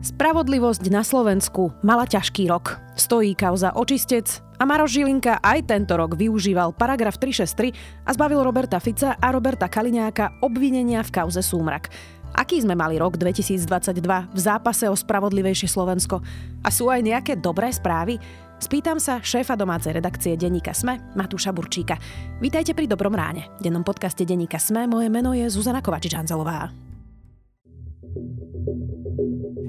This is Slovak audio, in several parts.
Spravodlivosť na Slovensku mala ťažký rok. Stojí kauza očistec a Maroš Žilinka aj tento rok využíval paragraf 363 a zbavil Roberta Fica a Roberta Kaliňáka obvinenia v kauze Súmrak. Aký sme mali rok 2022 v zápase o spravodlivejšie Slovensko? A sú aj nejaké dobré správy? Spýtam sa šéfa domácej redakcie Denníka Sme, Matúša Burčíka. Vítajte pri Dobrom ráne. V dennom podcaste Denníka Sme moje meno je Zuzana Kovačič-Hanzelová.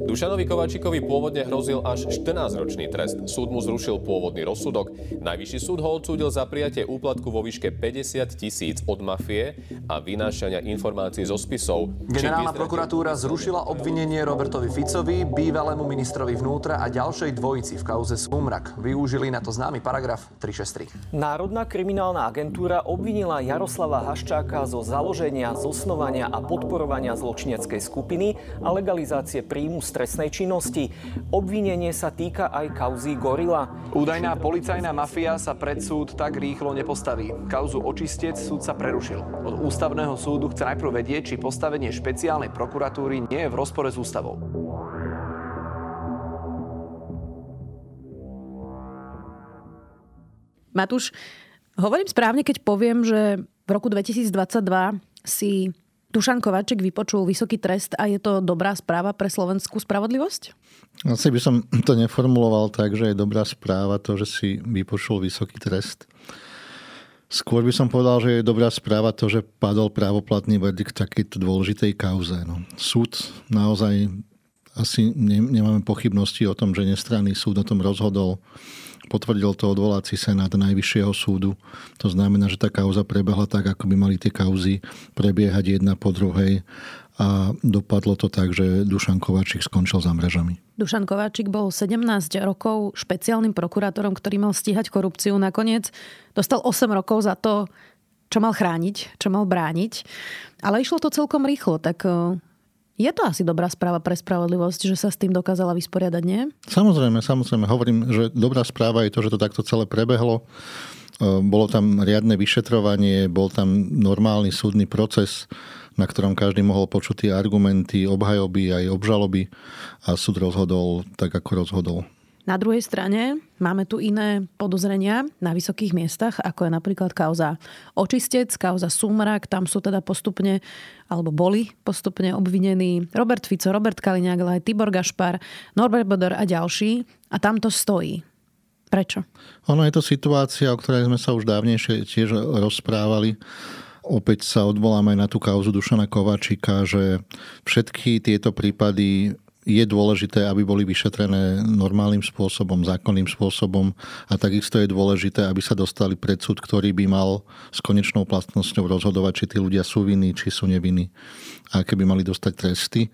Dušanovi Kovačíkovi pôvodne hrozil až 14-ročný trest. Súd mu zrušil pôvodný rozsudok. Najvyšší súd ho odsúdil za prijatie úplatku vo výške 50 tisíc od mafie a vynášania informácií zo spisov. Generálna prokuratúra zrušila obvinenie Robertovi Ficovi, bývalému ministrovi vnútra a ďalšej dvojici v kauze Súmrak. Využili na to známy paragraf 363. Národná kriminálna agentúra obvinila Jaroslava Haščáka zo založenia, zosnovania a podporovania zločineckej skupiny a legalizácie príjmu z trestnej činnosti. Obvinenie sa týka aj kauzy Gorila. Údajná policajná mafia sa pred súd tak rýchlo nepostaví. Kauzu očistec súd sa prerušil. Od ústavného súdu chce najprv vedieť, či postavenie špeciálnej prokuratúry nie je v rozpore s ústavou. Matúš, hovorím správne, keď poviem, že v roku 2022 si Dušan Kováček vypočul vysoký trest a je to dobrá správa pre slovenskú spravodlivosť? Asi by som to neformuloval tak, že je dobrá správa to, že si vypočul vysoký trest. Skôr by som povedal, že je dobrá správa to, že padol právoplatný verdikt v takejto dôležitej kauze. No, súd naozaj asi nemáme pochybnosti o tom, že nestranný súd o tom rozhodol Potvrdil to odvolací senát Najvyššieho súdu. To znamená, že tá kauza prebehla tak, ako by mali tie kauzy prebiehať jedna po druhej a dopadlo to tak, že Dušan Kováčik skončil za mrežami. Dušan Kováčik bol 17 rokov špeciálnym prokurátorom, ktorý mal stíhať korupciu. Nakoniec dostal 8 rokov za to, čo mal chrániť, čo mal brániť. Ale išlo to celkom rýchlo, tak je to asi dobrá správa pre spravodlivosť, že sa s tým dokázala vysporiadať, nie? Samozrejme, samozrejme. Hovorím, že dobrá správa je to, že to takto celé prebehlo. E, bolo tam riadne vyšetrovanie, bol tam normálny súdny proces, na ktorom každý mohol počuť tie argumenty, obhajoby aj obžaloby a súd rozhodol tak, ako rozhodol. Na druhej strane máme tu iné podozrenia na vysokých miestach, ako je napríklad kauza Očistec, kauza Sumrak. Tam sú teda postupne, alebo boli postupne obvinení Robert Fico, Robert Kaliňák, ale aj Tibor Gašpar, Norbert Bodor a ďalší. A tam to stojí. Prečo? Ono je to situácia, o ktorej sme sa už dávnejšie tiež rozprávali. Opäť sa odvolám aj na tú kauzu Dušana Kovačika, že všetky tieto prípady je dôležité, aby boli vyšetrené normálnym spôsobom, zákonným spôsobom a takisto je dôležité, aby sa dostali pred súd, ktorý by mal s konečnou platnosťou rozhodovať, či tí ľudia sú vinní, či sú nevinní a keby mali dostať tresty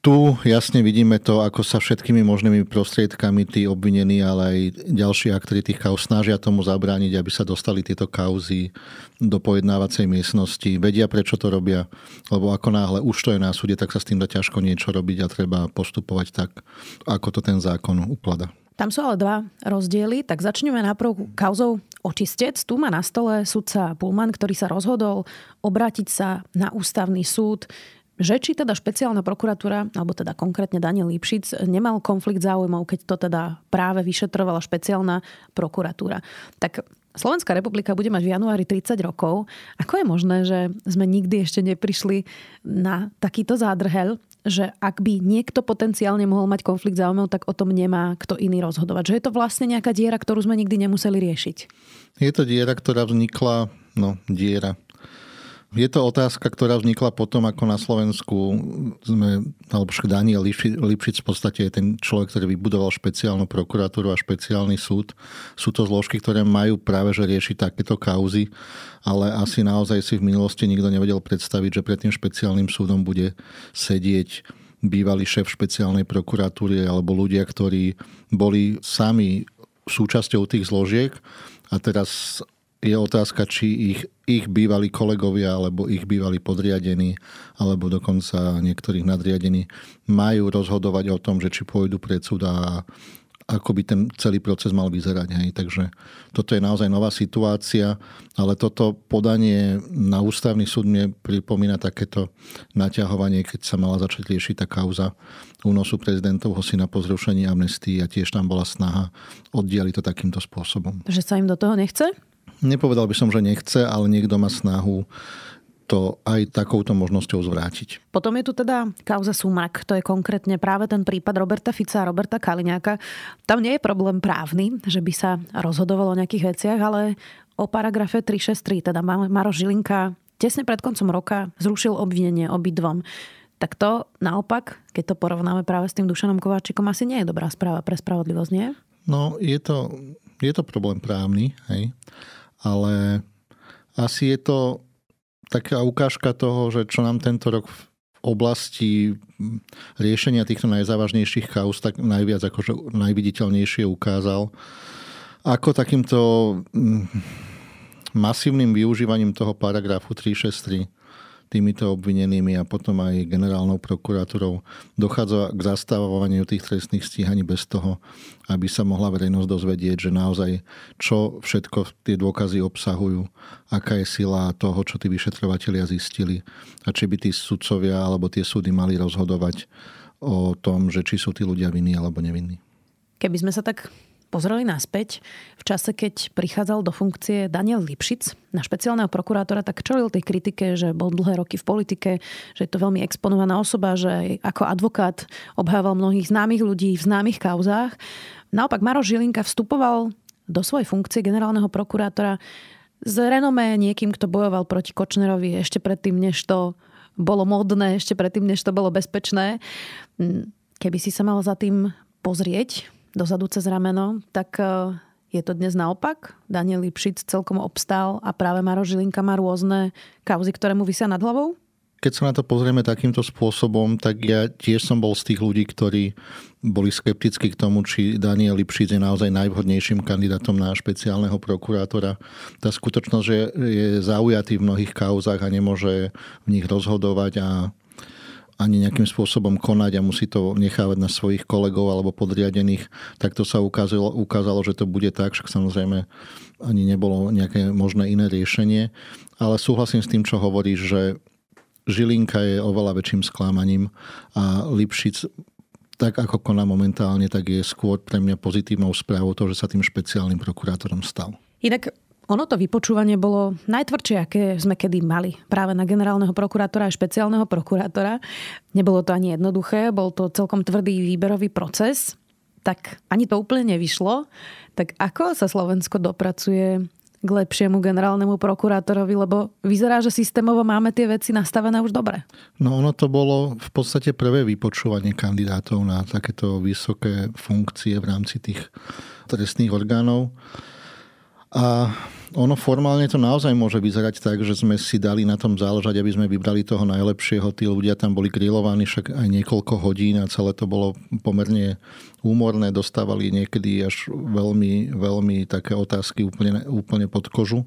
tu jasne vidíme to, ako sa všetkými možnými prostriedkami tí obvinení, ale aj ďalší aktéry tých kauz snažia tomu zabrániť, aby sa dostali tieto kauzy do pojednávacej miestnosti. Vedia, prečo to robia, lebo ako náhle už to je na súde, tak sa s tým dá ťažko niečo robiť a treba postupovať tak, ako to ten zákon uklada. Tam sú ale dva rozdiely, tak začneme najprv kauzou očistec. Tu má na stole sudca Pullman, ktorý sa rozhodol obrátiť sa na ústavný súd že či teda špeciálna prokuratúra, alebo teda konkrétne Daniel Lipšic, nemal konflikt záujmov, keď to teda práve vyšetrovala špeciálna prokuratúra. Tak Slovenská republika bude mať v januári 30 rokov. Ako je možné, že sme nikdy ešte neprišli na takýto zádrhel, že ak by niekto potenciálne mohol mať konflikt záujmov, tak o tom nemá kto iný rozhodovať. Že je to vlastne nejaká diera, ktorú sme nikdy nemuseli riešiť. Je to diera, ktorá vznikla, no diera, je to otázka, ktorá vznikla potom, ako na Slovensku sme, alebo Daniel Lipšic v podstate je ten človek, ktorý vybudoval špeciálnu prokuratúru a špeciálny súd. Sú to zložky, ktoré majú práve že riešiť takéto kauzy, ale asi naozaj si v minulosti nikto nevedel predstaviť, že pred tým špeciálnym súdom bude sedieť bývalý šéf špeciálnej prokuratúry alebo ľudia, ktorí boli sami súčasťou tých zložiek a teraz je otázka, či ich, ich bývalí kolegovia alebo ich bývalí podriadení alebo dokonca niektorých nadriadení majú rozhodovať o tom, že či pôjdu pred súd a ako by ten celý proces mal vyzerať. Hej. Takže toto je naozaj nová situácia, ale toto podanie na ústavný súd mne pripomína takéto naťahovanie, keď sa mala začať riešiť tá kauza únosu prezidentovho syna po zrušení amnestii a tiež tam bola snaha oddialiť to takýmto spôsobom. Že sa im do toho nechce? Nepovedal by som, že nechce, ale niekto má snahu to aj takouto možnosťou zvrátiť. Potom je tu teda kauza Sumak, to je konkrétne práve ten prípad Roberta Fica a Roberta Kaliňáka. Tam nie je problém právny, že by sa rozhodovalo o nejakých veciach, ale o paragrafe 363, teda Maro Žilinka tesne pred koncom roka zrušil obvinenie obidvom. Tak to naopak, keď to porovnáme práve s tým Dušanom Kováčikom, asi nie je dobrá správa pre spravodlivosť, nie? No, je to, je to problém právny, hej. Ale asi je to taká ukážka toho, že čo nám tento rok v oblasti riešenia týchto najzávažnejších chaos tak najviac akože najviditeľnejšie ukázal. Ako takýmto mm, masívnym využívaním toho paragrafu 363 týmito obvinenými a potom aj generálnou prokurátorou dochádza k zastavovaniu tých trestných stíhaní bez toho, aby sa mohla verejnosť dozvedieť, že naozaj čo všetko tie dôkazy obsahujú, aká je sila toho, čo tí vyšetrovatelia zistili a či by tí sudcovia alebo tie súdy mali rozhodovať o tom, že či sú tí ľudia vinní alebo nevinní. Keby sme sa tak pozreli naspäť, v čase, keď prichádzal do funkcie Daniel Lipšic na špeciálneho prokurátora, tak čelil tej kritike, že bol dlhé roky v politike, že je to veľmi exponovaná osoba, že ako advokát obhával mnohých známych ľudí v známych kauzách. Naopak Maro Žilinka vstupoval do svojej funkcie generálneho prokurátora z renomé niekým, kto bojoval proti Kočnerovi ešte predtým, než to bolo modné, ešte predtým, než to bolo bezpečné. Keby si sa mal za tým pozrieť, dozadu cez rameno, tak e, je to dnes naopak. Daniel Lipšic celkom obstál a práve Maro Žilinka má rôzne kauzy, ktoré mu vysia nad hlavou? Keď sa na to pozrieme takýmto spôsobom, tak ja tiež som bol z tých ľudí, ktorí boli skeptickí k tomu, či Daniel Lipšic je naozaj najvhodnejším kandidátom na špeciálneho prokurátora. Tá skutočnosť, že je zaujatý v mnohých kauzach a nemôže v nich rozhodovať a ani nejakým spôsobom konať a musí to nechávať na svojich kolegov alebo podriadených, tak to sa ukázalo, ukázalo že to bude tak, však samozrejme ani nebolo nejaké možné iné riešenie. Ale súhlasím s tým, čo hovoríš, že Žilinka je oveľa väčším sklamaním a Lipšic tak ako koná momentálne, tak je skôr pre mňa pozitívnou správou to, že sa tým špeciálnym prokurátorom stal. Inak ono to vypočúvanie bolo najtvrdšie, aké sme kedy mali. Práve na generálneho prokurátora a špeciálneho prokurátora. Nebolo to ani jednoduché, bol to celkom tvrdý výberový proces. Tak ani to úplne nevyšlo. Tak ako sa Slovensko dopracuje k lepšiemu generálnemu prokurátorovi, lebo vyzerá, že systémovo máme tie veci nastavené už dobre. No ono to bolo v podstate prvé vypočúvanie kandidátov na takéto vysoké funkcie v rámci tých trestných orgánov. A ono formálne to naozaj môže vyzerať tak, že sme si dali na tom záležať, aby sme vybrali toho najlepšieho. Tí ľudia tam boli grillovaní však aj niekoľko hodín a celé to bolo pomerne úmorné. Dostávali niekedy až veľmi, veľmi také otázky úplne, úplne pod kožu.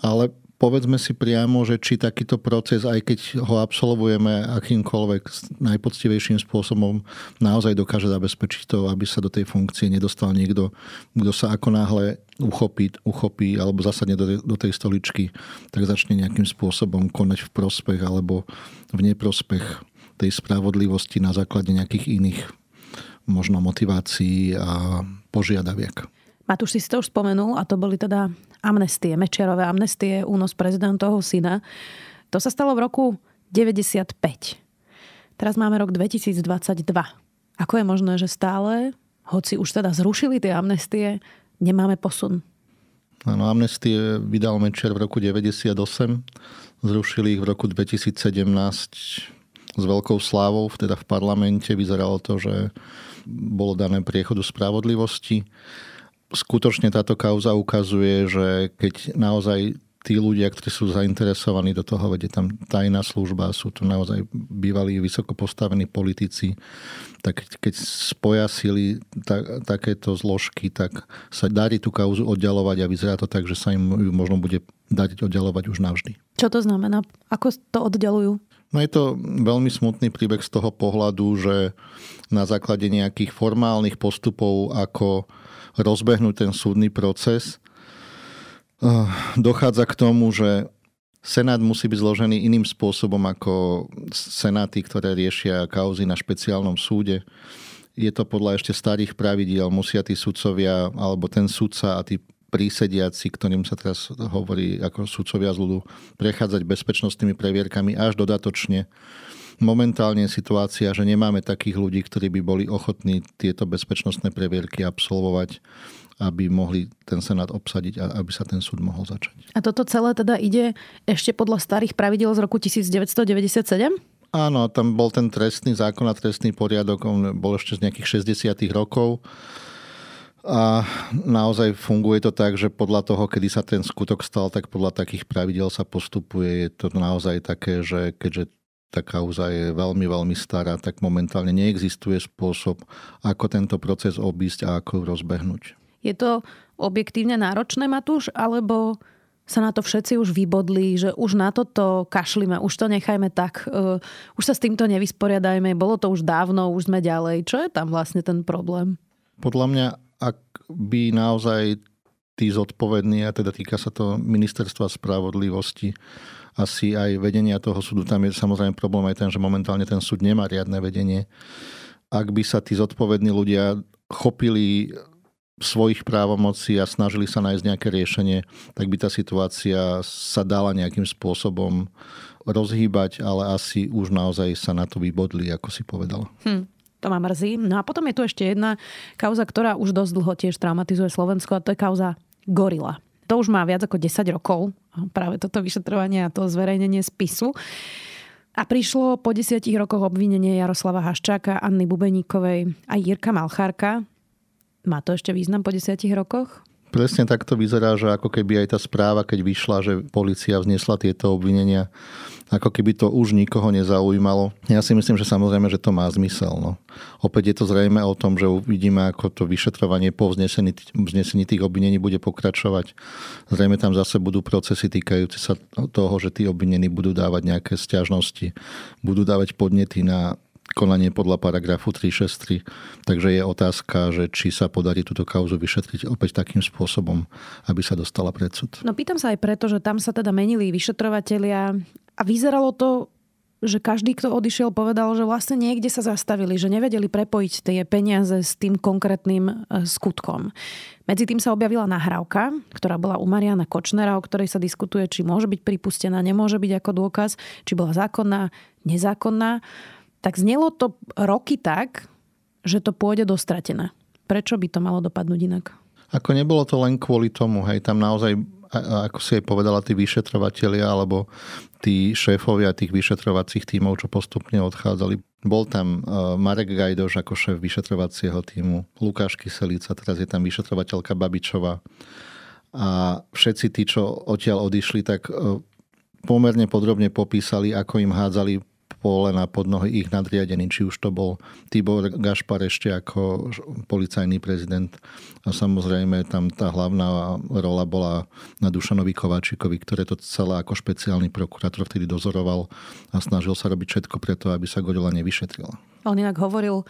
Ale povedzme si priamo, že či takýto proces, aj keď ho absolvujeme akýmkoľvek najpoctivejším spôsobom, naozaj dokáže zabezpečiť to, aby sa do tej funkcie nedostal niekto, kto sa ako náhle uchopí, uchopí alebo zasadne do, do tej stoličky, tak začne nejakým spôsobom konať v prospech alebo v neprospech tej spravodlivosti na základe nejakých iných možno motivácií a požiadaviek. Matúš, si si to už spomenul a to boli teda amnestie, Mečiarové amnestie, únos prezidentovho syna. To sa stalo v roku 95. Teraz máme rok 2022. Ako je možné, že stále, hoci už teda zrušili tie amnestie, nemáme posun? Áno, amnestie vydal Mečiar v roku 98, zrušili ich v roku 2017 s veľkou slávou, teda v parlamente. Vyzeralo to, že bolo dané priechodu spravodlivosti skutočne táto kauza ukazuje, že keď naozaj tí ľudia, ktorí sú zainteresovaní do toho, vedie tam tajná služba, sú tu naozaj bývalí vysoko postavení politici, tak keď spoja sily ta, takéto zložky, tak sa darí tú kauzu oddalovať a vyzerá to tak, že sa im ju možno bude dať oddalovať už navždy. Čo to znamená? Ako to oddalujú? No je to veľmi smutný príbeh z toho pohľadu, že na základe nejakých formálnych postupov, ako rozbehnúť ten súdny proces, eh, dochádza k tomu, že Senát musí byť zložený iným spôsobom ako senáty, ktoré riešia kauzy na špeciálnom súde. Je to podľa ešte starých pravidiel. Musia tí sudcovia, alebo ten sudca a tí prísediaci, ktorým sa teraz hovorí ako sudcovia z ľudu, prechádzať bezpečnostnými previerkami až dodatočne. Momentálne je situácia, že nemáme takých ľudí, ktorí by boli ochotní tieto bezpečnostné previerky absolvovať aby mohli ten senát obsadiť a aby sa ten súd mohol začať. A toto celé teda ide ešte podľa starých pravidel z roku 1997? Áno, tam bol ten trestný zákon a trestný poriadok, on bol ešte z nejakých 60 rokov. A naozaj funguje to tak, že podľa toho, kedy sa ten skutok stal, tak podľa takých pravidel sa postupuje. Je to naozaj také, že keďže tá kauza je veľmi, veľmi stará, tak momentálne neexistuje spôsob, ako tento proces obísť a ako rozbehnúť. Je to objektívne náročné, Matúš, alebo sa na to všetci už vybodli, že už na toto kašlíme, už to nechajme tak, uh, už sa s týmto nevysporiadajme, bolo to už dávno, už sme ďalej. Čo je tam vlastne ten problém? Podľa mňa, ak by naozaj tí zodpovední, a teda týka sa to ministerstva spravodlivosti, asi aj vedenia toho súdu, tam je samozrejme problém aj ten, že momentálne ten súd nemá riadne vedenie. Ak by sa tí zodpovední ľudia chopili svojich právomocí a snažili sa nájsť nejaké riešenie, tak by tá situácia sa dala nejakým spôsobom rozhýbať, ale asi už naozaj sa na to vybodli, ako si povedal. Hm. To ma mrzí. No a potom je tu ešte jedna kauza, ktorá už dosť dlho tiež traumatizuje Slovensko a to je kauza Gorila. To už má viac ako 10 rokov, práve toto vyšetrovanie a to zverejnenie spisu. A prišlo po desiatich rokoch obvinenie Jaroslava Haščáka, Anny Bubeníkovej a Jirka Malchárka. Má to ešte význam po desiatich rokoch? Presne tak to vyzerá, že ako keby aj tá správa, keď vyšla, že policia vznesla tieto obvinenia, ako keby to už nikoho nezaujímalo. Ja si myslím, že samozrejme, že to má zmysel. No. Opäť je to zrejme o tom, že uvidíme, ako to vyšetrovanie po vznesení, vznesení tých obvinení bude pokračovať. Zrejme tam zase budú procesy týkajúce sa toho, že tí obvinení budú dávať nejaké stiažnosti, budú dávať podnety na konanie podľa paragrafu 363. Takže je otázka, že či sa podarí túto kauzu vyšetriť opäť takým spôsobom, aby sa dostala pred súd. No pýtam sa aj preto, že tam sa teda menili vyšetrovatelia a vyzeralo to že každý, kto odišiel, povedal, že vlastne niekde sa zastavili, že nevedeli prepojiť tie peniaze s tým konkrétnym e, skutkom. Medzi tým sa objavila nahrávka, ktorá bola u Mariana Kočnera, o ktorej sa diskutuje, či môže byť pripustená, nemôže byť ako dôkaz, či bola zákonná, nezákonná tak znelo to roky tak, že to pôjde dostratené. Prečo by to malo dopadnúť inak? Ako nebolo to len kvôli tomu, hej, tam naozaj, ako si aj povedala, tí vyšetrovatelia alebo tí šéfovia tých vyšetrovacích tímov, čo postupne odchádzali. Bol tam e, Marek Gajdoš ako šéf vyšetrovacieho týmu, Lukáš Kyselica, teraz je tam vyšetrovateľka Babičová. A všetci tí, čo odtiaľ odišli, tak e, pomerne podrobne popísali, ako im hádzali polena pod nohy ich nadriadený, či už to bol Tibor Gašpar ešte ako policajný prezident. A samozrejme tam tá hlavná rola bola na Dušanovi Kováčikovi, ktoré to celé ako špeciálny prokurátor vtedy dozoroval a snažil sa robiť všetko preto, aby sa Gorila nevyšetrila. On inak hovoril,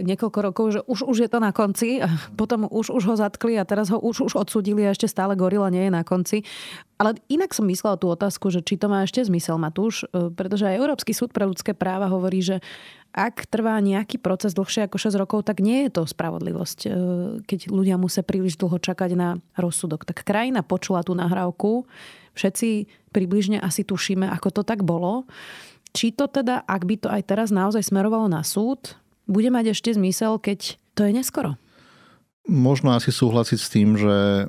niekoľko rokov, že už, už je to na konci, potom už, už ho zatkli a teraz ho už, už odsudili a ešte stále gorila nie je na konci. Ale inak som myslela tú otázku, že či to má ešte zmysel, Matúš, e, pretože aj Európsky súd pre ľudské práva hovorí, že ak trvá nejaký proces dlhšie ako 6 rokov, tak nie je to spravodlivosť, e, keď ľudia musia príliš dlho čakať na rozsudok. Tak krajina počula tú nahrávku, všetci približne asi tušíme, ako to tak bolo. Či to teda, ak by to aj teraz naozaj smerovalo na súd, bude mať ešte zmysel, keď to je neskoro? Možno asi súhlasiť s tým, že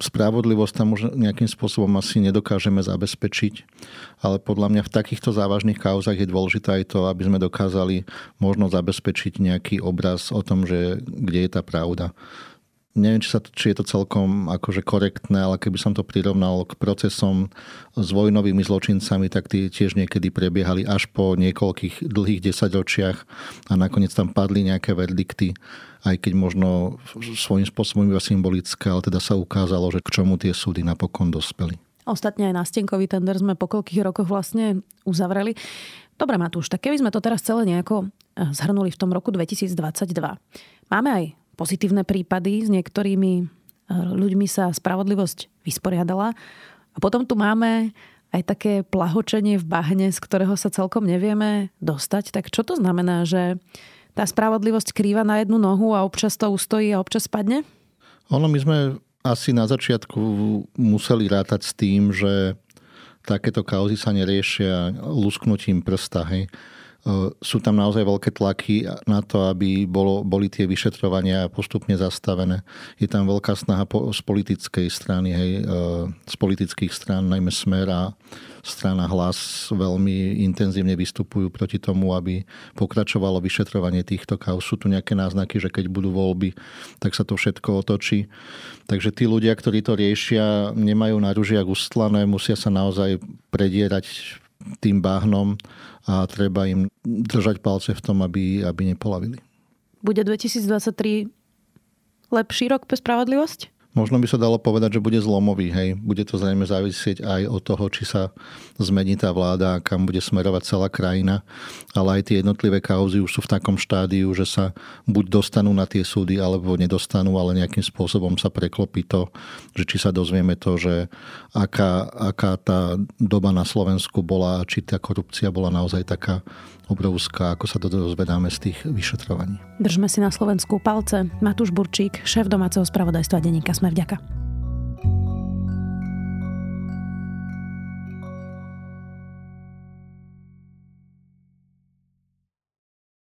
spravodlivosť tam už nejakým spôsobom asi nedokážeme zabezpečiť, ale podľa mňa v takýchto závažných kauzach je dôležité aj to, aby sme dokázali možno zabezpečiť nejaký obraz o tom, že kde je tá pravda neviem, či, sa, či je to celkom akože korektné, ale keby som to prirovnal k procesom s vojnovými zločincami, tak tie tiež niekedy prebiehali až po niekoľkých dlhých desaťročiach a nakoniec tam padli nejaké verdikty, aj keď možno svojím spôsobom iba symbolické, ale teda sa ukázalo, že k čomu tie súdy napokon dospeli. Ostatne aj nástenkový tender sme po koľkých rokoch vlastne uzavreli. Dobre, Matúš, tak keby sme to teraz celé nejako eh, zhrnuli v tom roku 2022. Máme aj pozitívne prípady, s niektorými eh, ľuďmi sa spravodlivosť vysporiadala. A potom tu máme aj také plahočenie v bahne, z ktorého sa celkom nevieme dostať. Tak čo to znamená, že tá spravodlivosť krýva na jednu nohu a občas to ustojí a občas padne? Ono, my sme asi na začiatku museli rátať s tým, že takéto kauzy sa neriešia lusknutím prsta. Hej. Sú tam naozaj veľké tlaky na to, aby bolo, boli tie vyšetrovania postupne zastavené. Je tam veľká snaha z politickej strany, hej, z politických strán, najmä Smer a strana hlas veľmi intenzívne vystupujú proti tomu, aby pokračovalo vyšetrovanie týchto kauz. Sú tu nejaké náznaky, že keď budú voľby, tak sa to všetko otočí. Takže tí ľudia, ktorí to riešia, nemajú na ružiak ustlané, musia sa naozaj predierať tým báhnom a treba im držať palce v tom, aby, aby nepolavili. Bude 2023 lepší rok pre spravodlivosť? Možno by sa dalo povedať, že bude zlomový. Hej. Bude to zrejme závisieť aj od toho, či sa zmení tá vláda a kam bude smerovať celá krajina. Ale aj tie jednotlivé kauzy už sú v takom štádiu, že sa buď dostanú na tie súdy, alebo nedostanú, ale nejakým spôsobom sa preklopí to, že či sa dozvieme to, že aká, aká tá doba na Slovensku bola, či tá korupcia bola naozaj taká obrovská, ako sa to dozvedáme z tých vyšetrovaní. Držme si na Slovensku palce. Matúš Burčík, šéf domáceho spravodajstva denníka Sme vďaka.